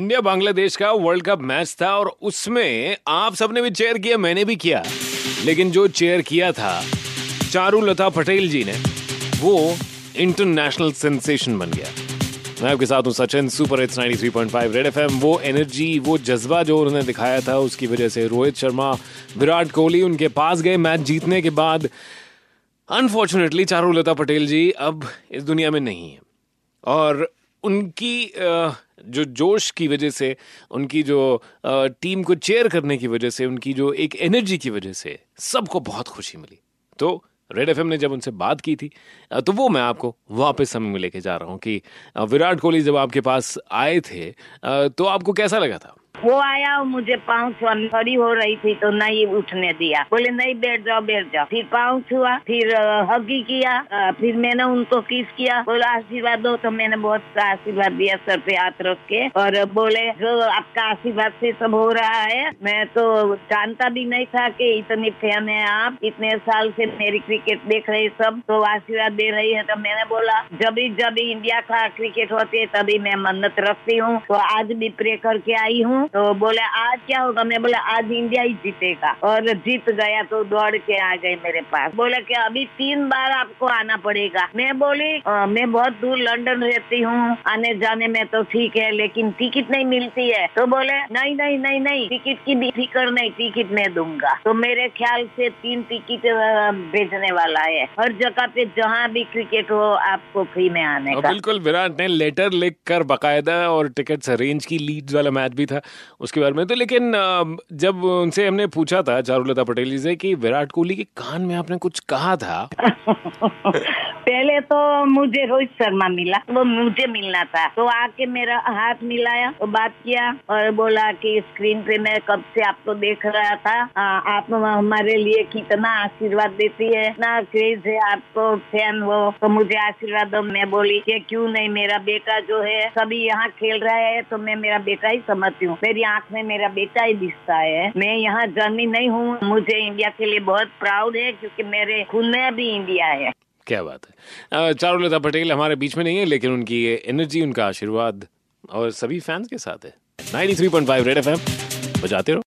India Bangladesh का world cup match था और उसमें आप सबने भी चेयर किया, मैंने भी किया। लेकिन जो चेयर किया था चारू लता पटेल जी ने, वो इंटरनेशनल सेंसेशन बन गया। मैं आपके साथ हूँ Sachin super hits 93.5 red FM वो एनर्जी वो जज्बा जो उन्होंने दिखाया था, उसकी वजह से रोहित शर्मा, विराट कोहली उनके पास गए मैच जीतने के बाद। अनफॉर्चुनेटली चारू लता पटेल जी अब इस दुनिया में नहीं है। और उनकी जो जोश की वजह से, उनकी जो टीम को चेयर करने की वजह से, उनकी जो एक एनर्जी की वजह से सबको बहुत खुशी मिली। तो रेड एफएम ने जब उनसे बात की थी तो वो मैं आपको वापस समय में लेके जा रहा हूँ कि विराट कोहली जब आपके पास आए थे तो आपको कैसा लगा था? वो आया और मुझे पाँव छुआ खड़ी हो रही थी तो नहीं उठने दिया। बोले, नहीं, बैठ जाओ बैठ जाओ। फिर पाँव छुआ, फिर हगी किया फिर मैंने उनको किस किया? बोला, आशीर्वाद दो। तो मैंने बहुत सा आशीर्वाद दिया सर पे हाथ रख के और बोले, जो आपका आशीर्वाद से सब हो रहा है, मैं तो जानता भी नहीं था कि इतनी फ़ैन है आप, इतने साल से मेरी क्रिकेट देख रहे सब तो आशीर्वाद दे रही है। तो मैंने बोला, जब भी जब इंडिया का क्रिकेट होती है, तभी मैं मन्नत रखती हूँ तो आज भी प्रे करके आई हूँ। तो बोले आज क्या होगा? मैं बोला आज इंडिया ही जीतेगा। और जीत गया तो दौड़ के आ गए मेरे पास। बोले कि अभी तीन बार आपको आना पड़ेगा। मैं बोली मैं बहुत दूर लंदन रहती हूँ। आने जाने में तो ठीक है लेकिन टिकट नहीं मिलती है। तो बोले नहीं नहीं नहीं नहीं टिकट की भी फ़िक्र नहीं टिकट मैं दूँगा। तो मेरे ख्याल से तीन टिकट भेजने वाला है। हर जगह पे जहाँ भी क्रिकेट हो आपको फ्री में आने का। बिल्कुल विराट ने लेटर लिख कर बाकायदा और टिकट अरेंज की लीड वाला मैच भी था। उसके बारे में। तो लेकिन जब उनसे हमने पूछा था चारुलता पटेल जी से कि विराट कोहली के कान में आपने कुछ कहा था? पहले तो मुझे रोहित शर्मा मिला वो मुझे मिलना था। तो आके मेरा हाथ मिलाया और बात किया और बोला कि स्क्रीन पे मैं कब से आपको देख रहा था। आ, आप हमारे लिए कितना आशीर्वाद देती है ना क्रेज है आपको फ़ैन हो तो मुझे आशीर्वाद मैं बोली क्यों नहीं मेरा बेटा जो है सभी यहाँ खेल रहा है तो मैं मेरा बेटा ही समझती हूँ। मेरी आँख में मेरा बेटा ही दिखता है। मैं यहाँ जर्मी नहीं हूँ। मुझे इंडिया के लिए बहुत प्राउड है क्योंकि मेरे खून में भी इंडिया है। क्या बात है। चारुलता पटेल हमारे बीच में नहीं है, लेकिन उनकी एनर्जी उनका आशीर्वाद और सभी फैंस के साथ है। 93.5 रेड एफएम बजाते रहो।